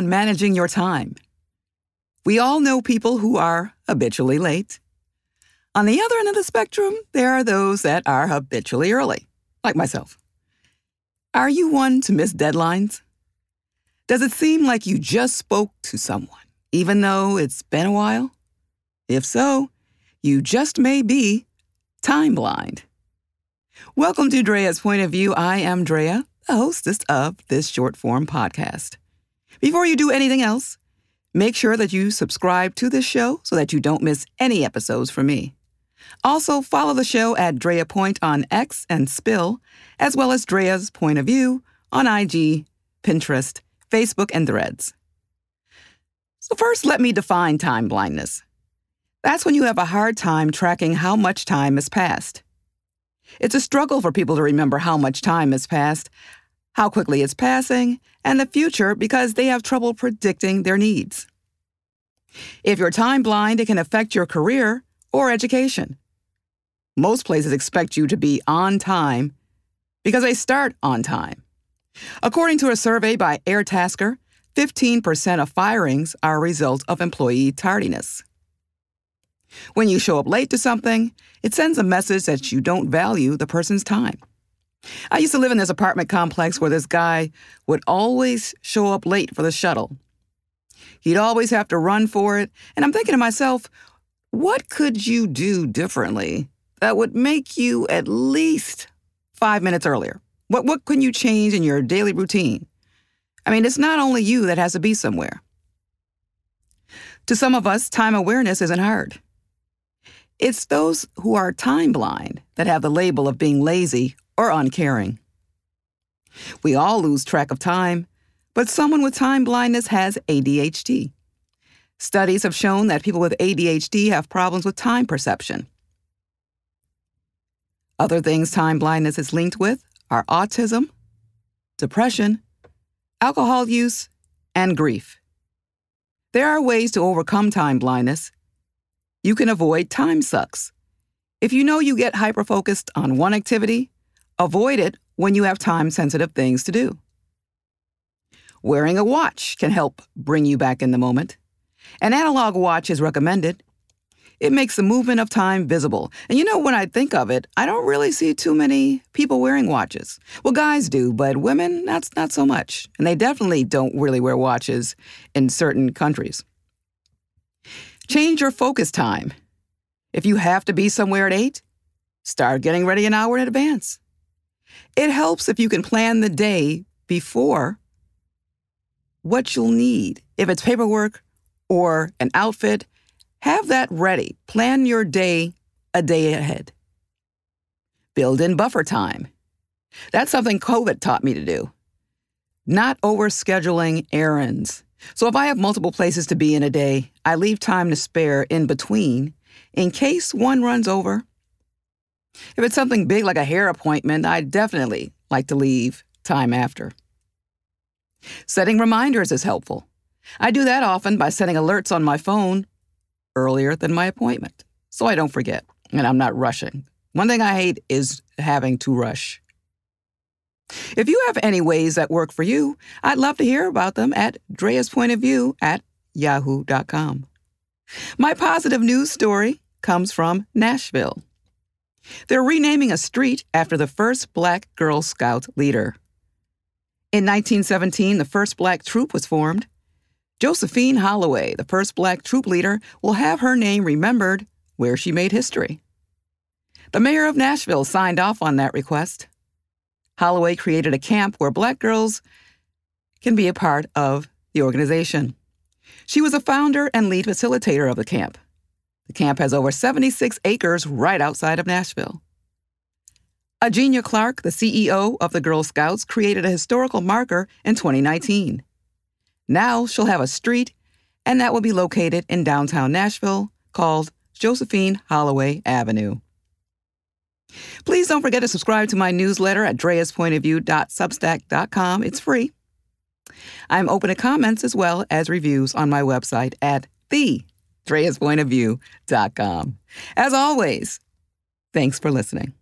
on managing your time. We all know people who are habitually late. On the other end of the spectrum, there are those that are habitually early, like myself. Are you one to miss deadlines? Does it seem like you just spoke to someone, even though it's been a while? If so, you just may be time blind. Welcome to Drea's Point of View. I am Drea, the hostess of this short form podcast. Before you do anything else, make sure that you subscribe to this show so that you don't miss any episodes from me. Also, follow the show at Drea Point on X and Spill, as well as Drea's Point of View on IG, Pinterest, Facebook, and Threads. So, first, let me define time blindness. That's when you have a hard time tracking how much time has passed. It's a struggle for people to remember how much time has passed, how quickly it's passing, and the future because they have trouble predicting their needs. If you're time blind, it can affect your career or education. Most places expect you to be on time because they start on time. According to a survey by Airtasker, 15% of firings are a result of employee tardiness. When you show up late to something, it sends a message that you don't value the person's time. I used to live in this apartment complex where this guy would always show up late for the shuttle. He'd always have to run for it, and I'm thinking to myself, what could you do differently that would make you at least five minutes earlier? What, what can you change in your daily routine? I mean, it's not only you that has to be somewhere. To some of us, time awareness isn't hard. It's those who are time blind that have the label of being lazy or uncaring. We all lose track of time, but someone with time blindness has ADHD. Studies have shown that people with ADHD have problems with time perception. Other things time blindness is linked with are autism, depression, alcohol use, and grief. There are ways to overcome time blindness. You can avoid time sucks. If you know you get hyperfocused on one activity, Avoid it when you have time sensitive things to do. Wearing a watch can help bring you back in the moment. An analog watch is recommended. It makes the movement of time visible. And you know, when I think of it, I don't really see too many people wearing watches. Well, guys do, but women, that's not so much. And they definitely don't really wear watches in certain countries. Change your focus time. If you have to be somewhere at 8, start getting ready an hour in advance. It helps if you can plan the day before what you'll need. If it's paperwork or an outfit, have that ready. Plan your day a day ahead. Build in buffer time. That's something COVID taught me to do. Not overscheduling errands. So if I have multiple places to be in a day, I leave time to spare in between in case one runs over if it's something big like a hair appointment, I definitely like to leave time after. Setting reminders is helpful. I do that often by setting alerts on my phone earlier than my appointment, so I don't forget and I'm not rushing. One thing I hate is having to rush. If you have any ways that work for you, I'd love to hear about them at Drea's Point of View at yahoo.com. My positive news story comes from Nashville. They're renaming a street after the first black Girl Scout leader. In 1917, the first black troop was formed. Josephine Holloway, the first black troop leader, will have her name remembered where she made history. The mayor of Nashville signed off on that request. Holloway created a camp where black girls can be a part of the organization. She was a founder and lead facilitator of the camp. The camp has over 76 acres right outside of Nashville. Agenia Clark, the CEO of the Girl Scouts, created a historical marker in 2019. Now she'll have a street, and that will be located in downtown Nashville called Josephine Holloway Avenue. Please don't forget to subscribe to my newsletter at dreaspointofview.substack.com. It's free. I'm open to comments as well as reviews on my website at thedreaspointofview.com. As always, thanks for listening.